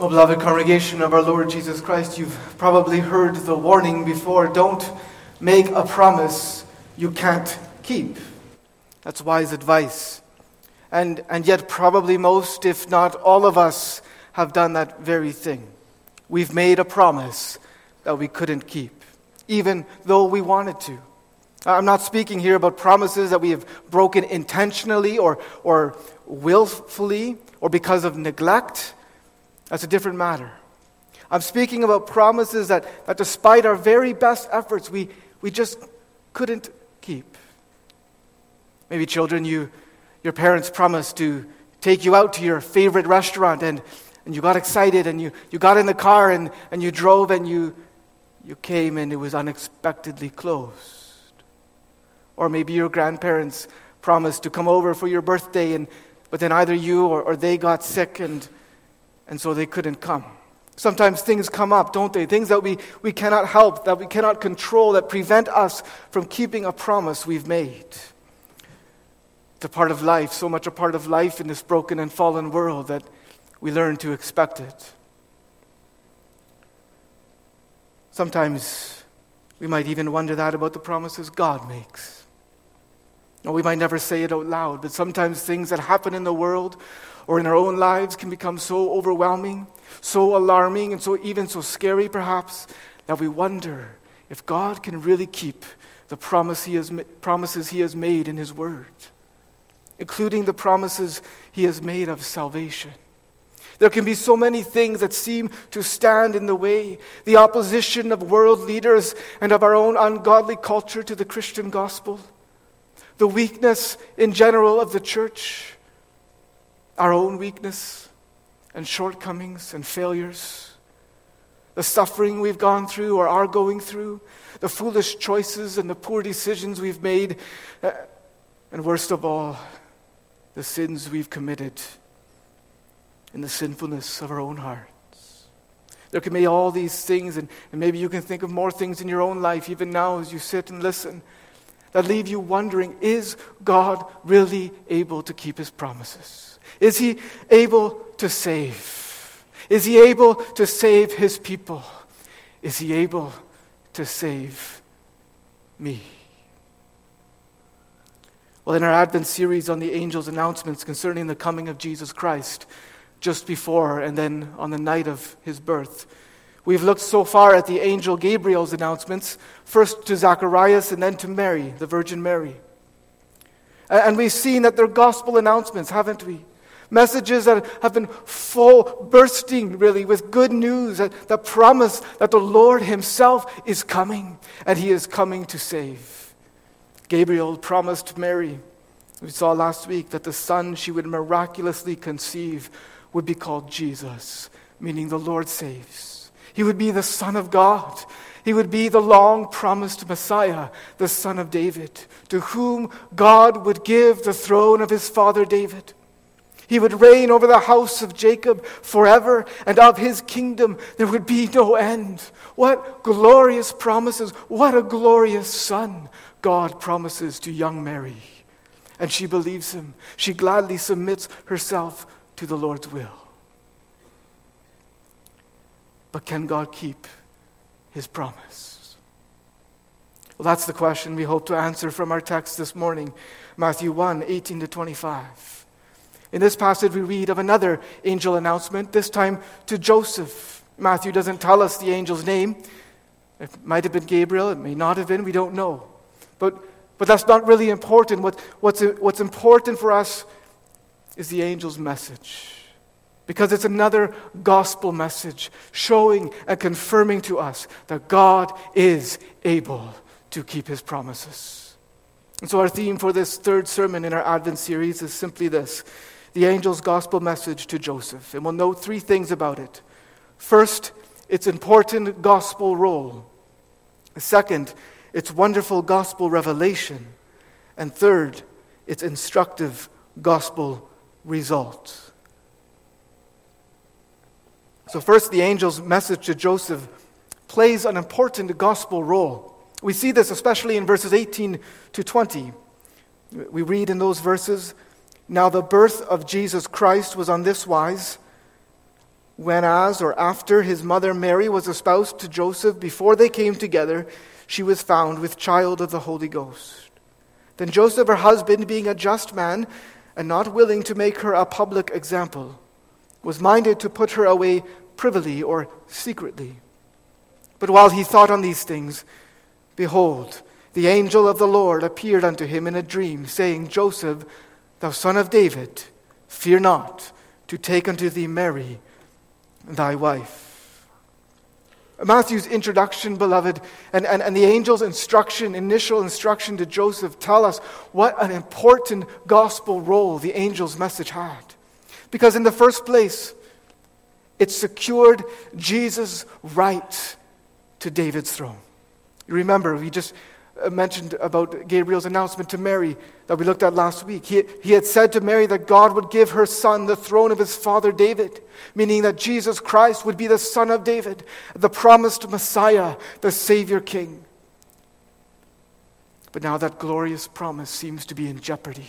Oh, beloved congregation of our Lord Jesus Christ, you've probably heard the warning before don't make a promise you can't keep. That's wise advice. And, and yet, probably most, if not all of us, have done that very thing. We've made a promise that we couldn't keep, even though we wanted to. I'm not speaking here about promises that we have broken intentionally or, or willfully or because of neglect. That's a different matter. I'm speaking about promises that, that despite our very best efforts, we, we just couldn't keep. Maybe, children, you, your parents promised to take you out to your favorite restaurant and, and you got excited and you, you got in the car and, and you drove and you, you came and it was unexpectedly closed. Or maybe your grandparents promised to come over for your birthday, and, but then either you or, or they got sick and and so they couldn't come. Sometimes things come up, don't they? Things that we, we cannot help, that we cannot control, that prevent us from keeping a promise we've made. It's a part of life, so much a part of life in this broken and fallen world that we learn to expect it. Sometimes we might even wonder that about the promises God makes. Or we might never say it out loud, but sometimes things that happen in the world or in our own lives can become so overwhelming, so alarming, and so even so scary, perhaps, that we wonder if God can really keep the promise he has, promises He has made in His Word, including the promises He has made of salvation. There can be so many things that seem to stand in the way the opposition of world leaders and of our own ungodly culture to the Christian gospel, the weakness in general of the church our own weakness and shortcomings and failures, the suffering we've gone through or are going through, the foolish choices and the poor decisions we've made, uh, and worst of all, the sins we've committed in the sinfulness of our own hearts. There can be all these things, and, and maybe you can think of more things in your own life, even now as you sit and listen, that leave you wondering is God really able to keep his promises? Is he able to save? Is he able to save his people? Is he able to save me? Well, in our Advent series on the angel's announcements concerning the coming of Jesus Christ, just before and then on the night of his birth, we've looked so far at the angel Gabriel's announcements, first to Zacharias and then to Mary, the Virgin Mary. And we've seen that they're gospel announcements, haven't we? Messages that have been full, bursting really with good news that, that promise that the Lord Himself is coming and He is coming to save. Gabriel promised Mary, we saw last week, that the son she would miraculously conceive would be called Jesus, meaning the Lord saves. He would be the Son of God. He would be the long promised Messiah, the Son of David, to whom God would give the throne of his father David. He would reign over the house of Jacob forever, and of his kingdom there would be no end. What glorious promises! What a glorious son God promises to young Mary. And she believes him. She gladly submits herself to the Lord's will. But can God keep his promise? Well, that's the question we hope to answer from our text this morning Matthew 1 18 to 25. In this passage, we read of another angel announcement, this time to Joseph. Matthew doesn't tell us the angel's name. It might have been Gabriel, it may not have been, we don't know. But, but that's not really important. What, what's, what's important for us is the angel's message. Because it's another gospel message showing and confirming to us that God is able to keep his promises. And so, our theme for this third sermon in our Advent series is simply this the angel's gospel message to Joseph. And we'll note three things about it. First, its important gospel role. Second, its wonderful gospel revelation. And third, its instructive gospel result. So, first, the angel's message to Joseph plays an important gospel role. We see this especially in verses 18 to 20. We read in those verses now, the birth of Jesus Christ was on this wise. when, as or after his mother Mary was espoused to Joseph, before they came together, she was found with child of the Holy Ghost. Then Joseph, her husband, being a just man and not willing to make her a public example, was minded to put her away privily or secretly. But while he thought on these things, behold, the angel of the Lord appeared unto him in a dream, saying, Joseph, thou son of David, fear not to take unto thee Mary, thy wife. Matthew's introduction, beloved, and, and, and the angel's instruction, initial instruction to Joseph, tell us what an important gospel role the angel's message had. Because, in the first place, it secured Jesus' right to David's throne. You remember, we just uh, mentioned about Gabriel's announcement to Mary that we looked at last week. He, he had said to Mary that God would give her son the throne of his father David, meaning that Jesus Christ would be the son of David, the promised Messiah, the Savior King. But now that glorious promise seems to be in jeopardy,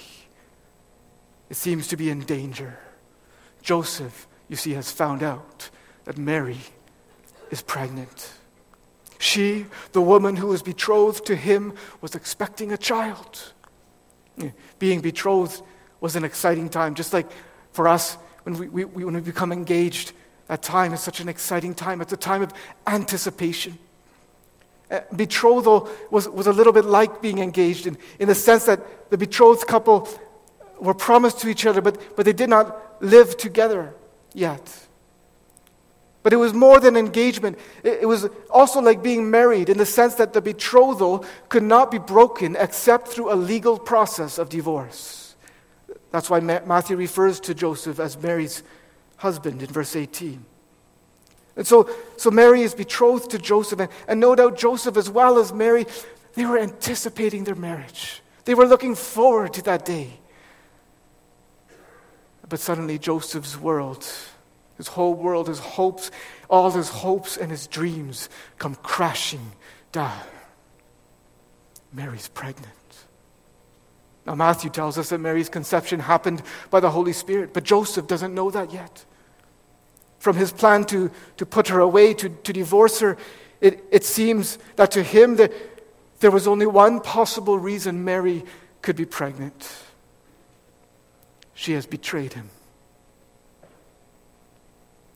it seems to be in danger. Joseph, you see, has found out that Mary is pregnant. She, the woman who was betrothed to him, was expecting a child. Being betrothed was an exciting time, just like for us when we, we, when we become engaged. That time is such an exciting time. It's a time of anticipation. Uh, betrothal was, was a little bit like being engaged in, in the sense that the betrothed couple were promised to each other, but, but they did not live together yet. But it was more than engagement. It, was also like being married in the sense that the betrothal could not be broken except through a legal process of divorce. That's why Matthew refers to Joseph as Mary's husband in verse 18. And so, so Mary is betrothed to Joseph, and, and no doubt Joseph, as well as Mary, they were anticipating their marriage. They were looking forward to that day. But suddenly, Joseph's world his whole world, his hopes, all his hopes and his dreams come crashing down. Mary's pregnant. Now, Matthew tells us that Mary's conception happened by the Holy Spirit, but Joseph doesn't know that yet. From his plan to, to put her away, to, to divorce her, it, it seems that to him that there was only one possible reason Mary could be pregnant. She has betrayed him.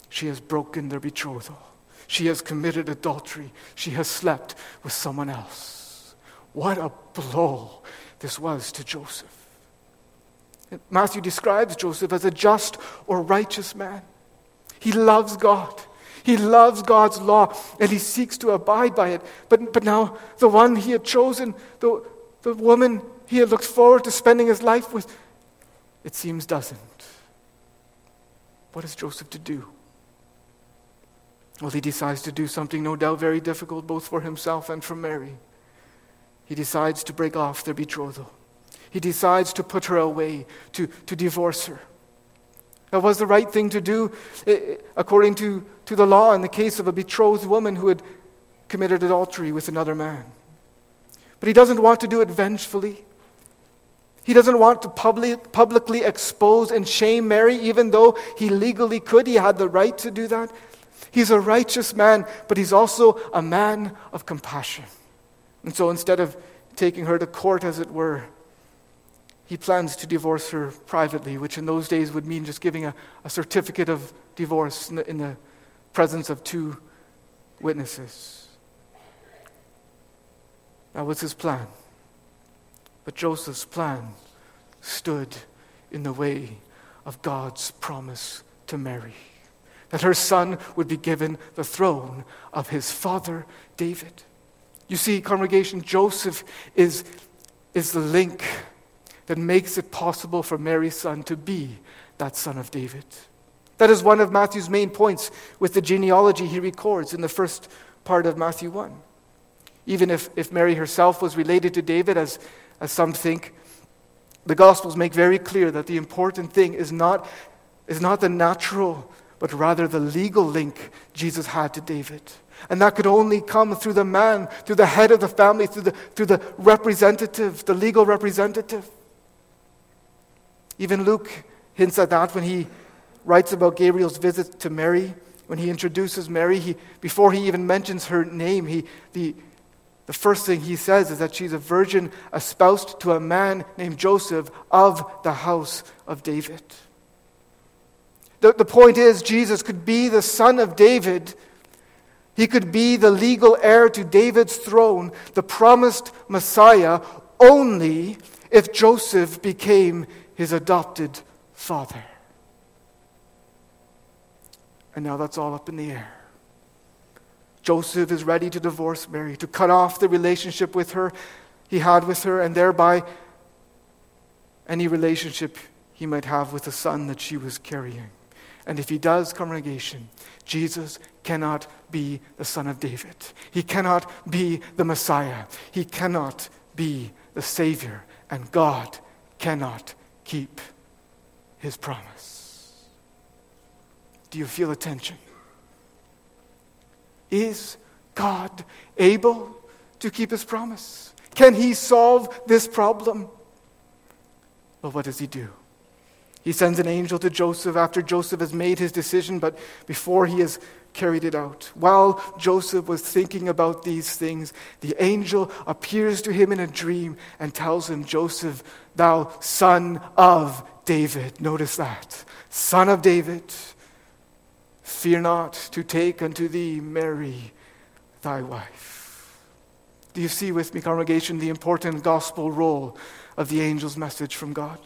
She has broken their betrothal. She has committed adultery. She has slept with someone else. What a blow this was to Joseph. Matthew describes Joseph as a just or righteous man. He loves God. He loves God's law and he seeks to abide by it. But, but now, the one he had chosen, the, the woman he had looked forward to spending his life with, it seems doesn't. What is Joseph to do? Well, he decides to do something no doubt very difficult both for himself and for Mary. He decides to break off their betrothal. He decides to put her away, to, to divorce her. That was the right thing to do eh, eh, according to, to the law in the case of a betrothed woman who had committed adultery with another man. But he doesn't want to do it vengefully. He doesn't want to public, publicly expose and shame Mary, even though he legally could. He had the right to do that. He's a righteous man, but he's also a man of compassion. And so instead of taking her to court, as it were, he plans to divorce her privately, which in those days would mean just giving a, a certificate of divorce in the, in the presence of two witnesses. That was his plan. But Joseph's plan stood in the way of God's promise to Mary that her son would be given the throne of his father David. You see, congregation, Joseph is, is the link that makes it possible for Mary's son to be that son of David. That is one of Matthew's main points with the genealogy he records in the first part of Matthew 1. Even if, if Mary herself was related to David, as, as some think, the Gospels make very clear that the important thing is not, is not the natural but rather the legal link Jesus had to David. And that could only come through the man, through the head of the family, through the, through the representative, the legal representative. Even Luke hints at that when he writes about Gabriel's visit to Mary, when he introduces Mary, he, before he even mentions her name, he, the, the first thing he says is that she's a virgin espoused to a man named Joseph of the house of David. The, the point is, Jesus could be the son of David. He could be the legal heir to David's throne, the promised Messiah, only if Joseph became his adopted father. And now that's all up in the air. Joseph is ready to divorce Mary, to cut off the relationship with her he had with her, and thereby any relationship he might have with the son that she was carrying. And if he does, congregation, Jesus cannot be the son of David. He cannot be the Messiah. He cannot be the Savior. And God cannot keep his promise. Do you feel a tension? Is God able to keep his promise? Can he solve this problem? Well, what does he do? He sends an angel to Joseph after Joseph has made his decision, but before he has carried it out. While Joseph was thinking about these things, the angel appears to him in a dream and tells him, Joseph, thou son of David. Notice that. Son of David. Fear not to take unto thee Mary, thy wife. Do you see with me, congregation, the important gospel role of the angel's message from God?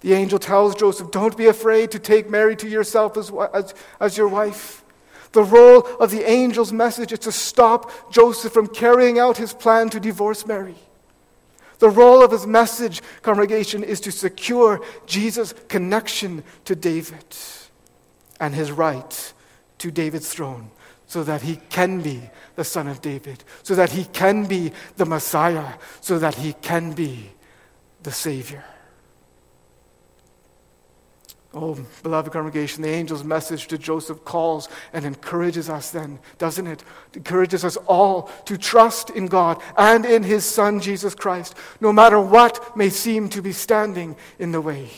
The angel tells Joseph, Don't be afraid to take Mary to yourself as, as, as your wife. The role of the angel's message is to stop Joseph from carrying out his plan to divorce Mary. The role of his message, congregation, is to secure Jesus' connection to David and his right to David's throne so that he can be the son of David, so that he can be the Messiah, so that he can be the Savior. Oh, beloved congregation, the angel's message to Joseph calls and encourages us then, doesn't it? Encourages us all to trust in God and in his Son, Jesus Christ, no matter what may seem to be standing in the way.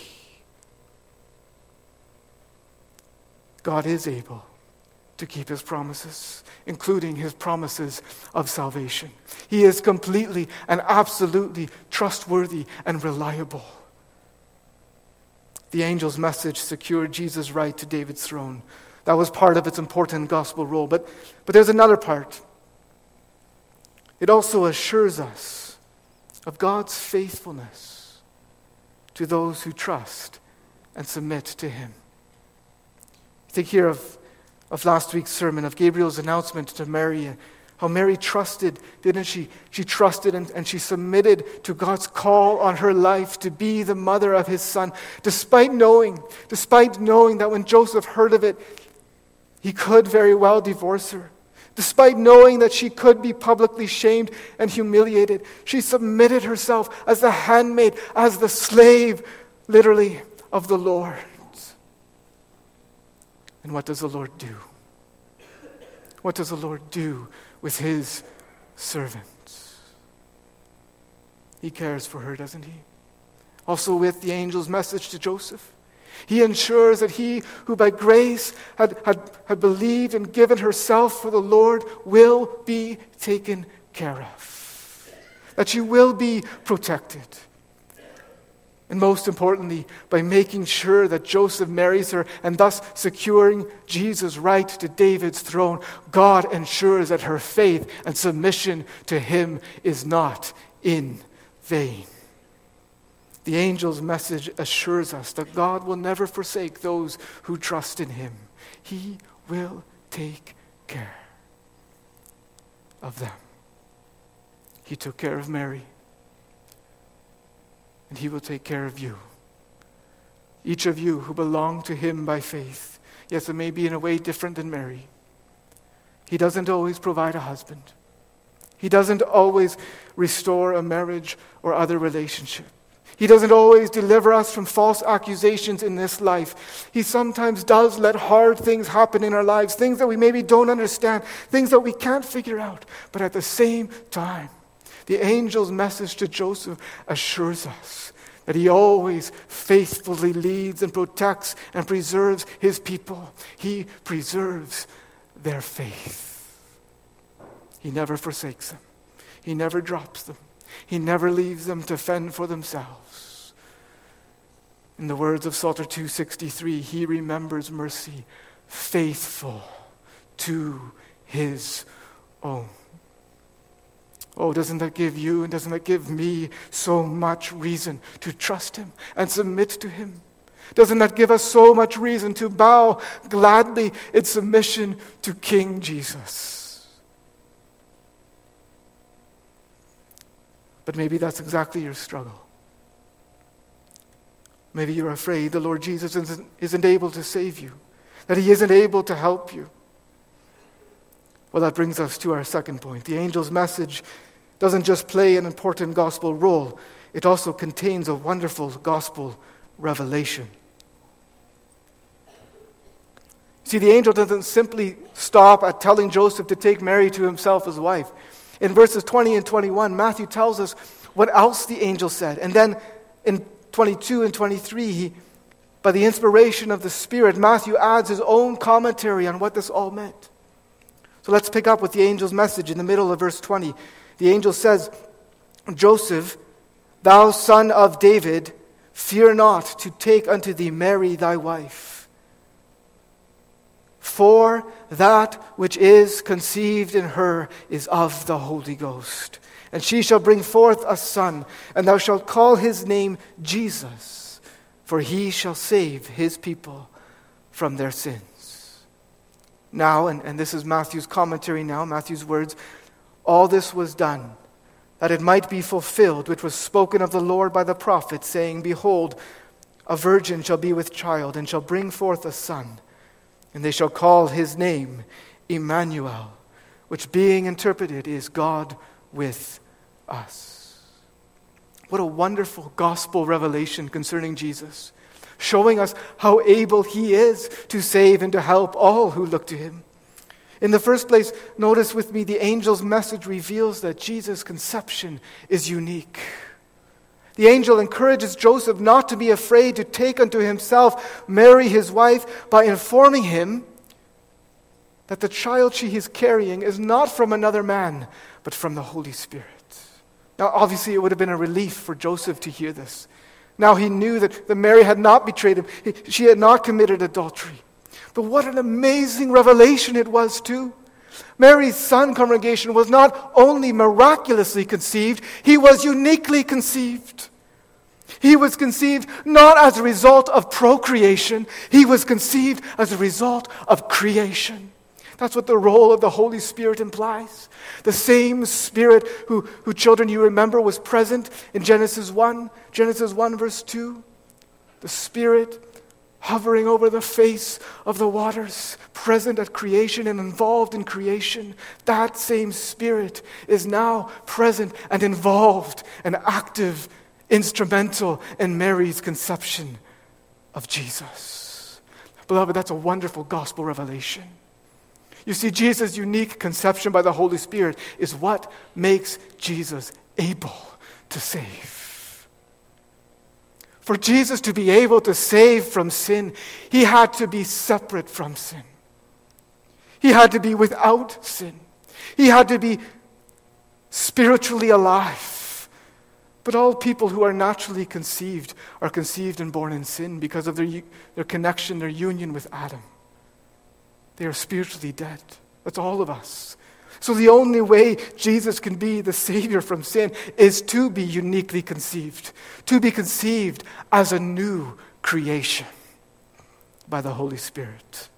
God is able to keep his promises, including his promises of salvation. He is completely and absolutely trustworthy and reliable. The angel's message secured Jesus' right to David's throne. That was part of its important gospel role. But, but there's another part. It also assures us of God's faithfulness to those who trust and submit to him. Think here of, of last week's sermon, of Gabriel's announcement to Mary, how Mary trusted, didn't she? She trusted and, and she submitted to God's call on her life to be the mother of his son, despite knowing, despite knowing that when Joseph heard of it, he could very well divorce her. Despite knowing that she could be publicly shamed and humiliated, she submitted herself as the handmaid, as the slave, literally, of the Lord. And what does the Lord do? What does the Lord do with his servants? He cares for her, doesn't he? Also, with the angel's message to Joseph. He ensures that he who by grace had, had, had believed and given herself for the Lord will be taken care of. That she will be protected. And most importantly, by making sure that Joseph marries her and thus securing Jesus' right to David's throne, God ensures that her faith and submission to him is not in vain. The angel's message assures us that God will never forsake those who trust in him. He will take care of them. He took care of Mary and He will take care of you. Each of you who belong to Him by faith. Yes, it may be in a way different than Mary. He doesn't always provide a husband, He doesn't always restore a marriage or other relationship. He doesn't always deliver us from false accusations in this life. He sometimes does let hard things happen in our lives, things that we maybe don't understand, things that we can't figure out. But at the same time, the angel's message to Joseph assures us that He always faithfully leads and protects and preserves His people. He preserves their faith. He never forsakes them, He never drops them, He never leaves them to fend for themselves. In the words of Psalter 263, He remembers mercy, faithful to His own. Oh, doesn't that give you and doesn't that give me so much reason to trust Him and submit to Him? Doesn't that give us so much reason to bow gladly in submission to King Jesus? But maybe that's exactly your struggle. Maybe you're afraid the Lord Jesus isn't, isn't able to save you, that He isn't able to help you. Well, that brings us to our second point. The angel's message doesn't just play an important gospel role, it also contains a wonderful gospel revelation. See, the angel doesn't simply stop at telling Joseph to take Mary to himself as wife. In verses 20 and 21, Matthew tells us what else the angel said. And then in 22 and 23, he, by the inspiration of the Spirit, Matthew adds his own commentary on what this all meant. So let's pick up with the angel's message in the middle of verse 20. The angel says, Joseph, thou son of David, fear not to take unto thee Mary thy wife. For that which is conceived in her is of the Holy Ghost. And she shall bring forth a son, and thou shalt call his name Jesus, for he shall save his people from their sins. Now, and, and this is Matthew's commentary now, Matthew's words, all this was done that it might be fulfilled, which was spoken of the Lord by the prophet, saying, Behold, a virgin shall be with child, and shall bring forth a son, and they shall call his name Emmanuel, which being interpreted is God with us. What a wonderful gospel revelation concerning Jesus showing us how able He is to save and to help all who look to Him. In the first place, notice with me the angel's message reveals that Jesus' conception is unique. The angel encourages Joseph not to be afraid to take unto himself Mary, his wife, by informing him that the child she is carrying is not from another man, but from the Holy Spirit. Now, obviously, it would have been a relief for Joseph to hear this. Now he knew that, that Mary had not betrayed him, he, she had not committed adultery. But what an amazing revelation it was, too. Mary's son congregation was not only miraculously conceived, he was uniquely conceived. He was conceived not as a result of procreation, he was conceived as a result of creation. That's what the role of the Holy Spirit implies. The same Spirit who, who children you remember was present in Genesis 1, Genesis 1, verse 2. The Spirit hovering over the face of the waters, present at creation and involved in creation. That same Spirit is now present and involved and active, instrumental in Mary's conception of Jesus. Beloved, that's a wonderful gospel revelation. You see, Jesus' unique conception by the Holy Spirit is what makes Jesus able to save. For Jesus to be able to save from sin, he had to be separate from sin. He had to be without sin. He had to be spiritually alive. But all people who are naturally conceived are conceived and born in sin because of their, their connection, their union with Adam. They are spiritually dead. That's all of us. So the only way Jesus can be the Savior from sin is to be uniquely conceived, to be conceived as a new creation by the Holy Spirit.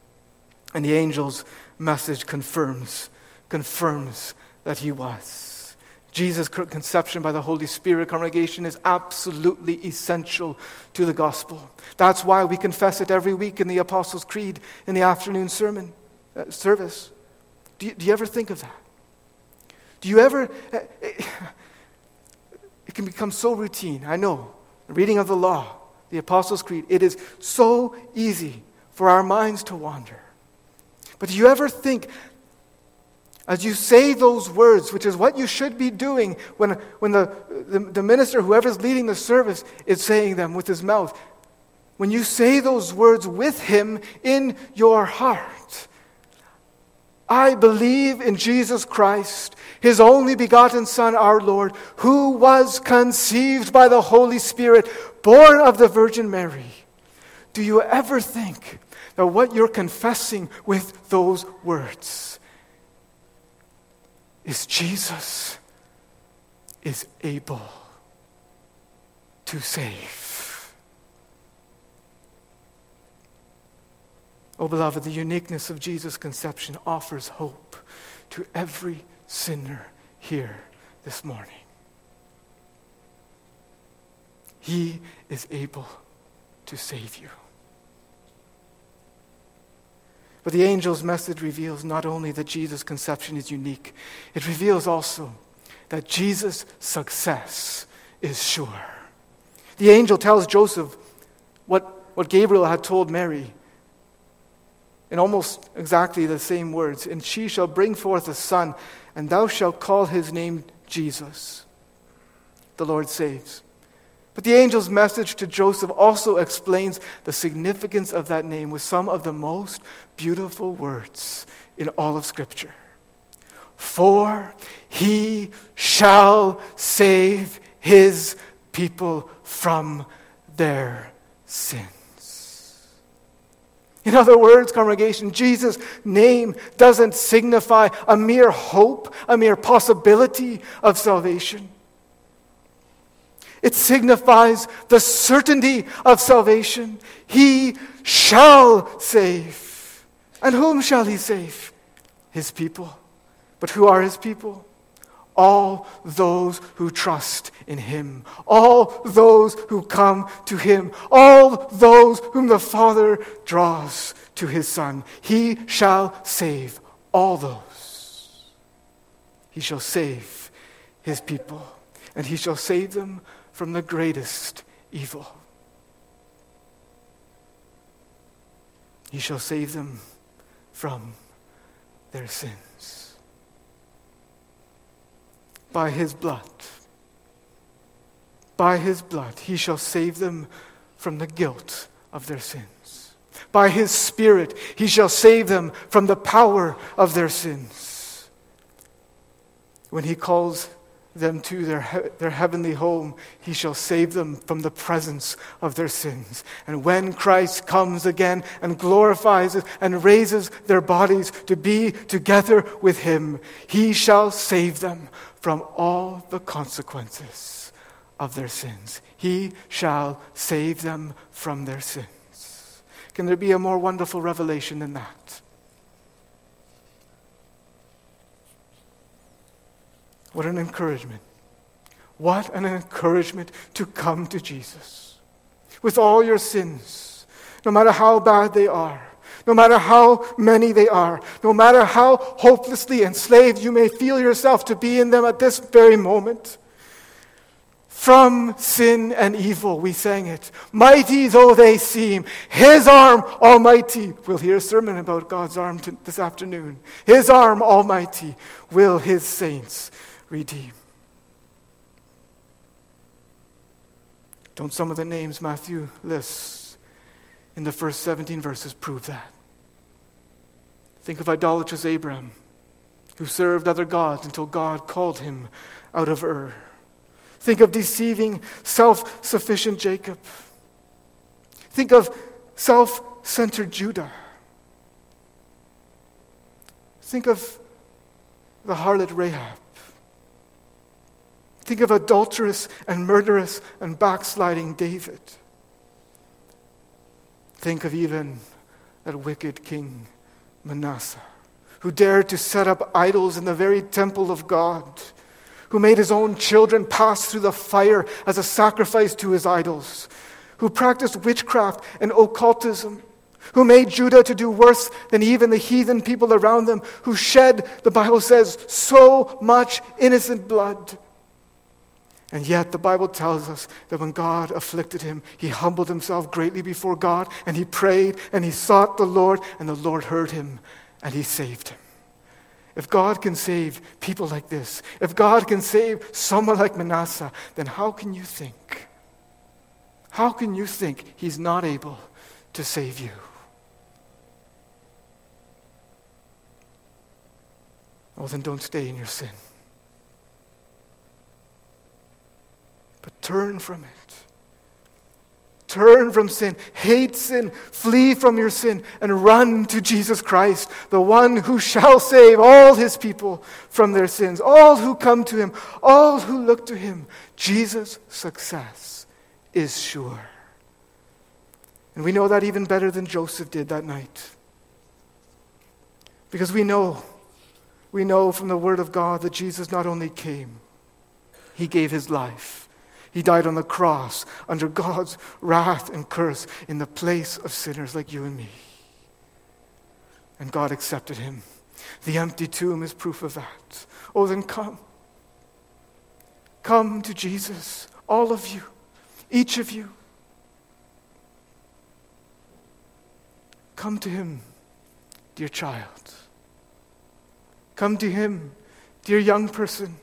And the angel's message confirms, confirms that he was. Jesus' conception by the Holy Spirit congregation is absolutely essential to the gospel. That's why we confess it every week in the Apostles' Creed in the afternoon sermon uh, service. Do you, do you ever think of that? Do you ever? It, it can become so routine. I know. The reading of the law, the Apostles' Creed, it is so easy for our minds to wander. But do you ever think as you say those words, which is what you should be doing when, when the, the, the minister, whoever's leading the service, is saying them with his mouth, when you say those words with him in your heart, I believe in Jesus Christ, his only begotten Son, our Lord, who was conceived by the Holy Spirit, born of the Virgin Mary. Do you ever think that what you're confessing with those words is Jesus is able to save? Oh, beloved, the uniqueness of Jesus' conception offers hope to every sinner here this morning. He is able to save you. But the angel's message reveals not only that Jesus' conception is unique, it reveals also that Jesus' success is sure. The angel tells Joseph what, what Gabriel had told Mary in almost exactly the same words. And she shall bring forth a son, and thou shalt call his name Jesus. The Lord saves. But the angel's message to Joseph also explains the significance of that name with some of the most beautiful words in all of Scripture. For he shall save his people from their sins. In other words, congregation, Jesus' name doesn't signify a mere hope, a mere possibility of salvation. It signifies the certainty of salvation. He shall save. And whom shall he save? His people. But who are his people? All those who trust in him. All those who come to him. All those whom the Father draws to his Son. He shall save all those. He shall save his people. And he shall save them from the greatest evil. He shall save them from their sins. By his blood, by his blood, he shall save them from the guilt of their sins. By his Spirit, he shall save them from the power of their sins. When he calls them to their, their heavenly home, he shall save them from the presence of their sins. And when Christ comes again and glorifies and raises their bodies to be together with him, he shall save them from all the consequences of their sins. He shall save them from their sins. Can there be a more wonderful revelation than that? What an encouragement. What an encouragement to come to Jesus with all your sins, no matter how bad they are, no matter how many they are, no matter how hopelessly enslaved you may feel yourself to be in them at this very moment. From sin and evil, we sang it. Mighty though they seem, His arm almighty. We'll hear a sermon about God's arm this afternoon. His arm almighty will His saints redeem. Don't some of the names Matthew lists in the first 17 verses prove that? Think of idolatrous Abraham, who served other gods until God called him out of Ur. Think of deceiving, self sufficient Jacob. Think of self centered Judah. Think of the harlot Rahab. Think of adulterous and murderous and backsliding David. Think of even that wicked king Manasseh, who dared to set up idols in the very temple of God, who made his own children pass through the fire as a sacrifice to his idols, who practiced witchcraft and occultism who made Judah to do worse than even the heathen people around them, who shed, the Bible says, so much innocent blood. And yet, the Bible tells us that when God afflicted him, he humbled himself greatly before God, and he prayed, and he sought the Lord, and the Lord heard him, and he saved him. If God can save people like this, if God can save someone like Manasseh, then how can you think? How can you think he's not able to save you? Oh, then don't stay in your sin. But turn from it. Turn from sin, hate sin, flee from your sin, and run to Jesus Christ, the one who shall save all his people from their sins, all who come to him, all who look to him. Jesus' success is sure. And we know that even better than Joseph did that night. Because we know, we know from the Word of God that Jesus not only came, he gave his life he died on the cross under God's wrath and curse in the place of sinners like you and me. And God accepted him. The empty tomb is proof of that. Oh, then come. Come to Jesus, all of you, each of you. Come to him, dear child. Come to him, dear young person.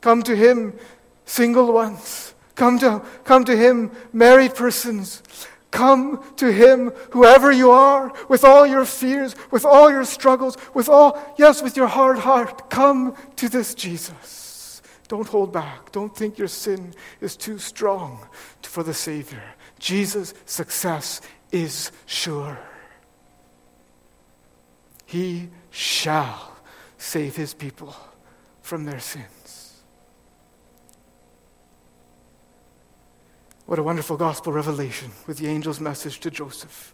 Come to him, Single ones, come to, come to Him. Married persons, come to Him, whoever you are, with all your fears, with all your struggles, with all, yes, with your hard heart. Come to this Jesus. Don't hold back. Don't think your sin is too strong for the Savior. Jesus' success is sure. He shall save his people from their sins. What a wonderful gospel revelation with the angel's message to Joseph.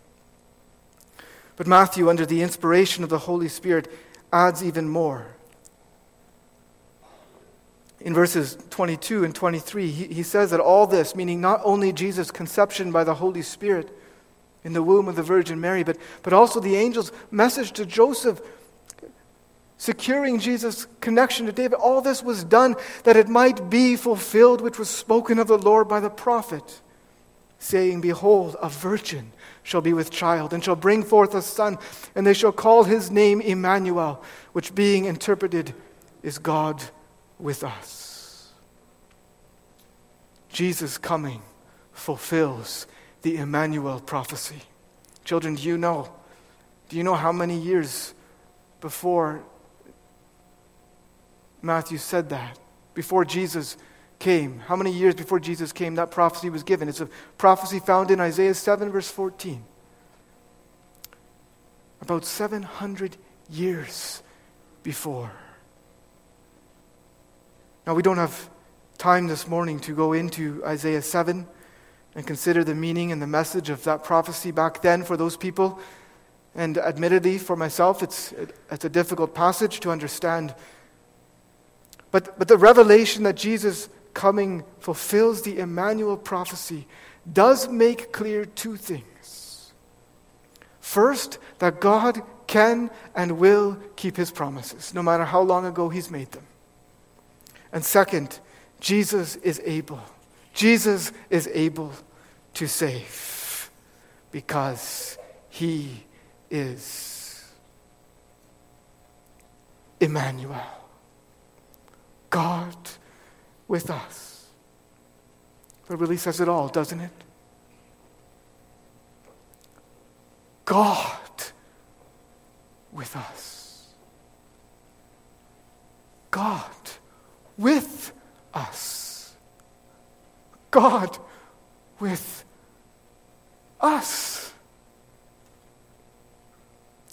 But Matthew, under the inspiration of the Holy Spirit, adds even more. In verses 22 and 23, he, he says that all this, meaning not only Jesus' conception by the Holy Spirit in the womb of the Virgin Mary, but, but also the angel's message to Joseph securing Jesus' connection to David, all this was done that it might be fulfilled which was spoken of the Lord by the prophet, saying, Behold, a virgin shall be with child, and shall bring forth a son, and they shall call his name Emmanuel, which being interpreted is God with us. Jesus' coming fulfills the Emmanuel prophecy. Children, do you know? Do you know how many years before Matthew said that before Jesus came. How many years before Jesus came that prophecy was given? It's a prophecy found in Isaiah 7, verse 14. About 700 years before. Now, we don't have time this morning to go into Isaiah 7 and consider the meaning and the message of that prophecy back then for those people. And admittedly, for myself, it's, it's a difficult passage to understand but, but the revelation that Jesus coming fulfills the Emmanuel prophecy does make clear two things. First, that God can and will keep his promises, no matter how long ago he's made them. And second, Jesus is able. Jesus is able to save because he is Emmanuel. God with us. That really says it all, doesn't it? God with us. God with us. God with us.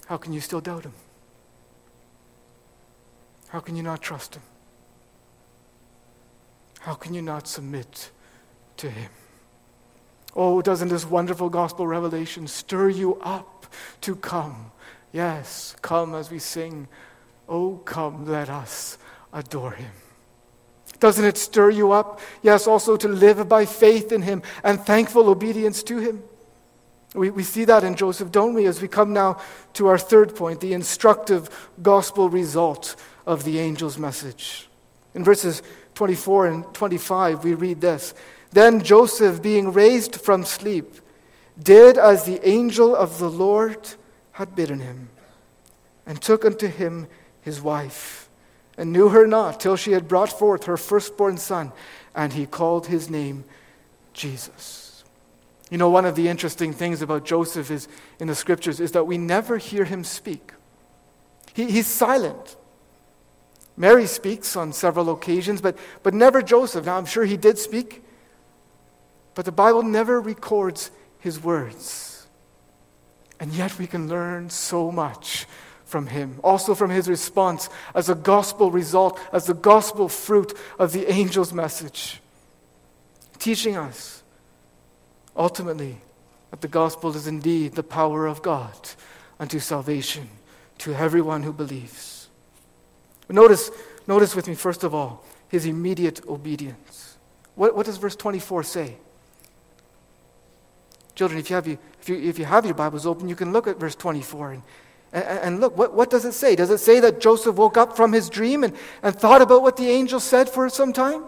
How can you still doubt him? How can you not trust him? How can you not submit to Him? Oh, doesn't this wonderful gospel revelation stir you up to come? Yes, come as we sing, Oh, come, let us adore Him. Doesn't it stir you up? Yes, also to live by faith in Him and thankful obedience to Him. We, we see that in Joseph, don't we, as we come now to our third point, the instructive gospel result of the angel's message. In verses 24 and 25, we read this Then Joseph, being raised from sleep, did as the angel of the Lord had bidden him, and took unto him his wife, and knew her not till she had brought forth her firstborn son, and he called his name Jesus. You know, one of the interesting things about Joseph is in the scriptures is that we never hear him speak. He, he's silent. Mary speaks on several occasions, but, but never Joseph. Now, I'm sure he did speak, but the Bible never records his words. And yet we can learn so much from him, also from his response as a gospel result, as the gospel fruit of the angel's message, teaching us ultimately that the gospel is indeed the power of God unto salvation to everyone who believes. Notice, notice with me, first of all, his immediate obedience. What, what does verse 24 say? Children, if you, have, if, you, if you have your Bibles open, you can look at verse 24 and, and, and look, what, what does it say? Does it say that Joseph woke up from his dream and, and thought about what the angel said for some time?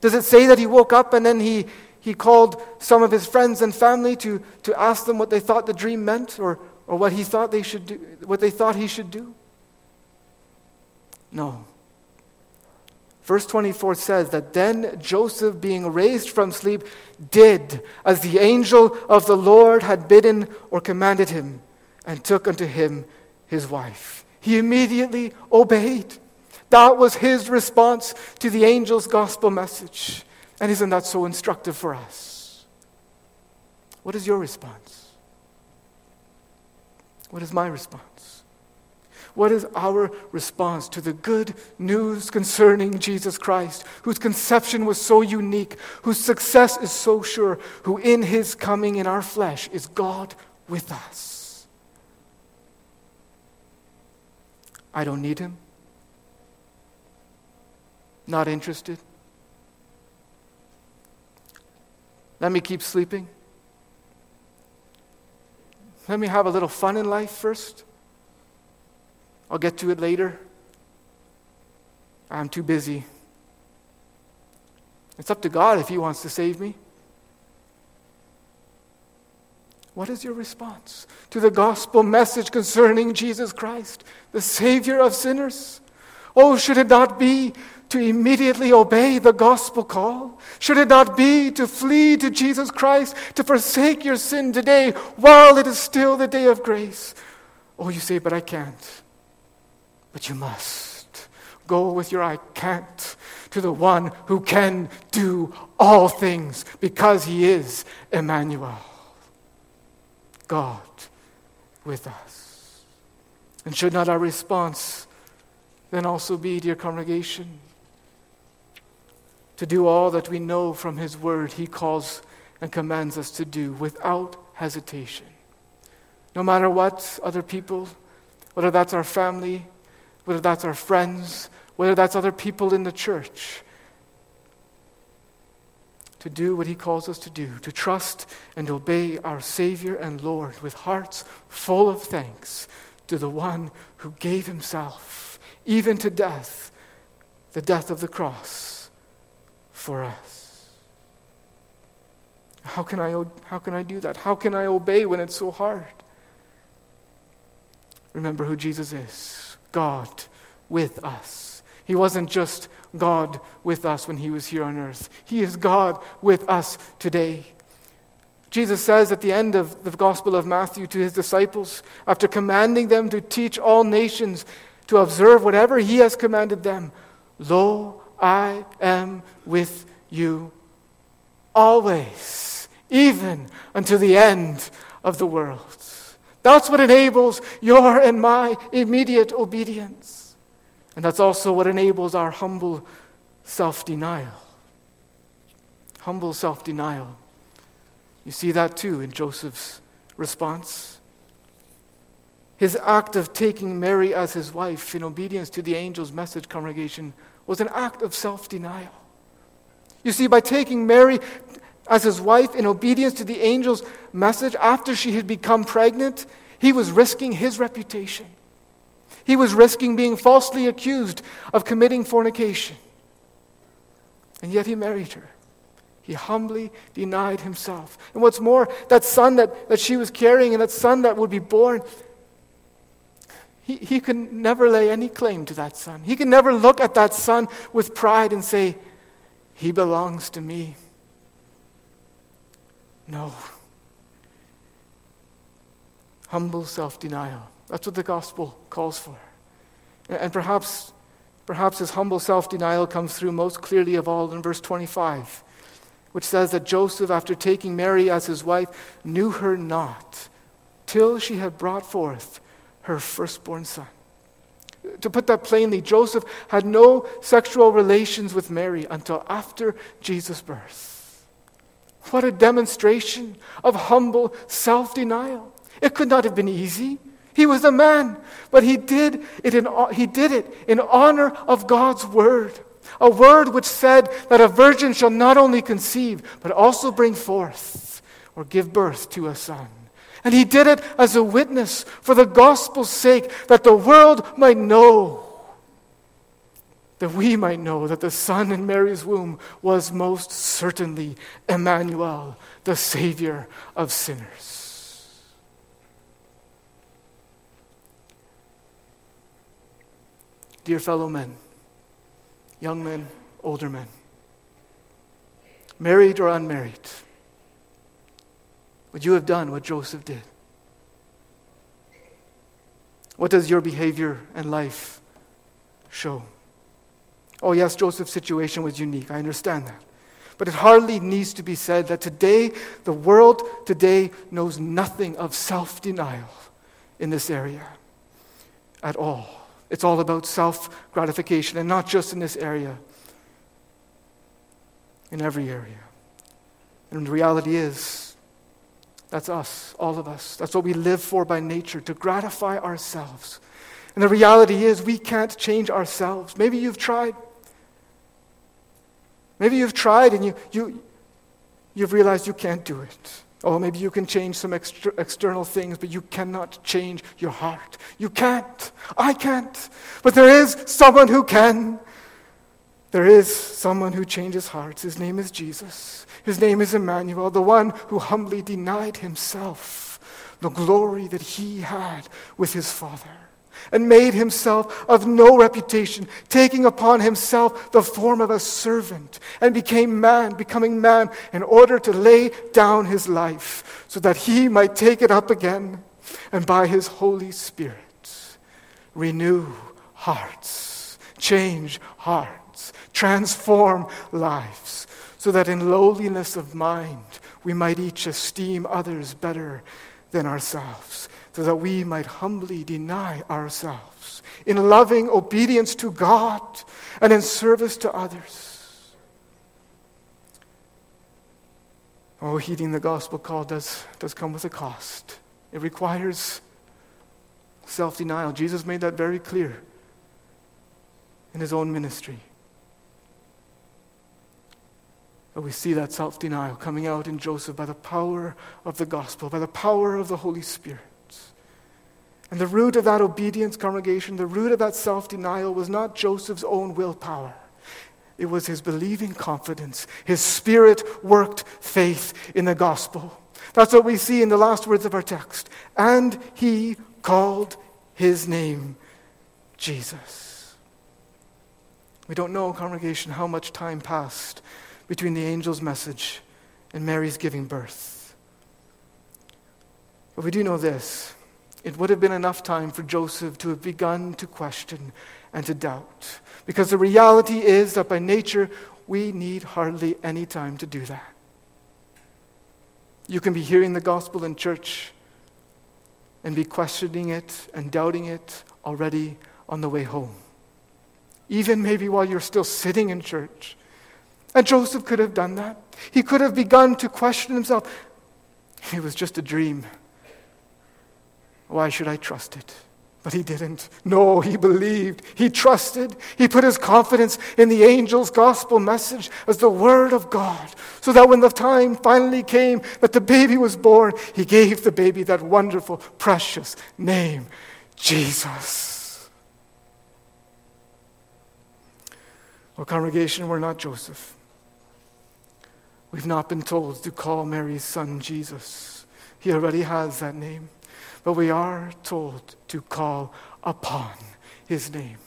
Does it say that he woke up and then he, he called some of his friends and family to, to ask them what they thought the dream meant or, or what he thought they should do, what they thought he should do? No. Verse 24 says that then Joseph, being raised from sleep, did as the angel of the Lord had bidden or commanded him, and took unto him his wife. He immediately obeyed. That was his response to the angel's gospel message. And isn't that so instructive for us? What is your response? What is my response? What is our response to the good news concerning Jesus Christ, whose conception was so unique, whose success is so sure, who in his coming in our flesh is God with us? I don't need him. Not interested. Let me keep sleeping. Let me have a little fun in life first. I'll get to it later. I'm too busy. It's up to God if He wants to save me. What is your response to the gospel message concerning Jesus Christ, the Savior of sinners? Oh, should it not be to immediately obey the gospel call? Should it not be to flee to Jesus Christ, to forsake your sin today while it is still the day of grace? Oh, you say, but I can't. But you must. Go with your I can't to the one who can do all things because he is Emmanuel, God with us. And should not our response then also be, dear congregation, to do all that we know from his word he calls and commands us to do without hesitation? No matter what other people, whether that's our family, whether that's our friends, whether that's other people in the church, to do what He calls us to do, to trust and obey our Savior and Lord with hearts full of thanks to the one who gave Himself, even to death, the death of the cross, for us. How can I, how can I do that? How can I obey when it's so hard? Remember who Jesus is. God with us. He wasn't just God with us when he was here on earth, He is God with us today. Jesus says at the end of the Gospel of Matthew to his disciples, after commanding them to teach all nations to observe whatever he has commanded them, Lo, I am with you always, even unto the end of the world. That's what enables your and my immediate obedience. And that's also what enables our humble self denial. Humble self denial. You see that too in Joseph's response. His act of taking Mary as his wife in obedience to the angel's message, congregation, was an act of self denial. You see, by taking Mary as his wife in obedience to the angel's message after she had become pregnant, he was risking his reputation. He was risking being falsely accused of committing fornication. And yet he married her. He humbly denied himself. And what's more, that son that, that she was carrying and that son that would be born, he, he can never lay any claim to that son. He can never look at that son with pride and say, He belongs to me. No. Humble self denial. That's what the gospel calls for. And perhaps, perhaps his humble self denial comes through most clearly of all in verse 25, which says that Joseph, after taking Mary as his wife, knew her not till she had brought forth her firstborn son. To put that plainly, Joseph had no sexual relations with Mary until after Jesus' birth. What a demonstration of humble self denial. It could not have been easy. He was a man, but he did it in, he did it in honor of God's word. A word which said that a virgin shall not only conceive, but also bring forth or give birth to a son. And he did it as a witness for the gospel's sake, that the world might know that we might know that the Son in Mary's womb was most certainly Emmanuel, the Savior of sinners. Dear fellow men, young men, older men, married or unmarried, would you have done what Joseph did? What does your behavior and life show? Oh, yes, Joseph's situation was unique. I understand that. But it hardly needs to be said that today, the world today knows nothing of self denial in this area at all. It's all about self gratification, and not just in this area, in every area. And the reality is, that's us, all of us. That's what we live for by nature, to gratify ourselves. And the reality is, we can't change ourselves. Maybe you've tried. Maybe you've tried and you, you, you've realized you can't do it. Or maybe you can change some extra, external things, but you cannot change your heart. You can't. I can't. But there is someone who can. There is someone who changes hearts. His name is Jesus. His name is Emmanuel, the one who humbly denied himself the glory that he had with his Father and made himself of no reputation, taking upon himself the form of a servant, and became man, becoming man, in order to lay down his life, so that he might take it up again, and by his Holy Spirit renew hearts, change hearts, transform lives, so that in lowliness of mind we might each esteem others better than ourselves so that we might humbly deny ourselves in loving obedience to God and in service to others. Oh, heeding the gospel call does, does come with a cost. It requires self denial. Jesus made that very clear in his own ministry. But we see that self denial coming out in Joseph by the power of the gospel, by the power of the Holy Spirit. And the root of that obedience, congregation, the root of that self denial was not Joseph's own willpower. It was his believing confidence. His spirit worked faith in the gospel. That's what we see in the last words of our text. And he called his name Jesus. We don't know, congregation, how much time passed between the angel's message and Mary's giving birth. But we do know this it would have been enough time for Joseph to have begun to question and to doubt. Because the reality is that by nature, we need hardly any time to do that. You can be hearing the gospel in church and be questioning it and doubting it already on the way home. Even maybe while you're still sitting in church. And Joseph could have done that. He could have begun to question himself. It was just a dream. Why should I trust it? But he didn't. No, he believed. He trusted. He put his confidence in the angel's gospel message as the word of God. So that when the time finally came that the baby was born, he gave the baby that wonderful, precious name, Jesus. Well, congregation, we're not Joseph. We've not been told to call Mary's son Jesus. He already has that name. But we are told to call upon his name.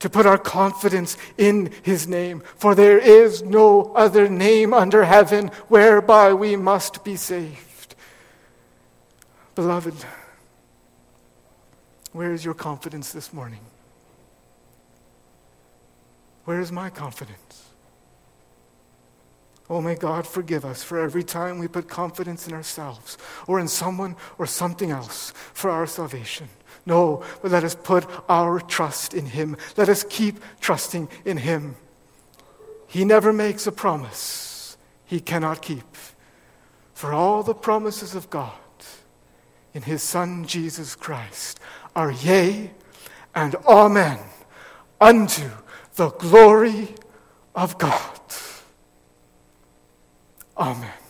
To put our confidence in his name, for there is no other name under heaven whereby we must be saved. Beloved, where is your confidence this morning? Where is my confidence? Oh, may God forgive us for every time we put confidence in ourselves or in someone or something else for our salvation. No, but let us put our trust in Him. Let us keep trusting in Him. He never makes a promise He cannot keep. For all the promises of God in His Son Jesus Christ are yea and amen unto the glory of God. Amen.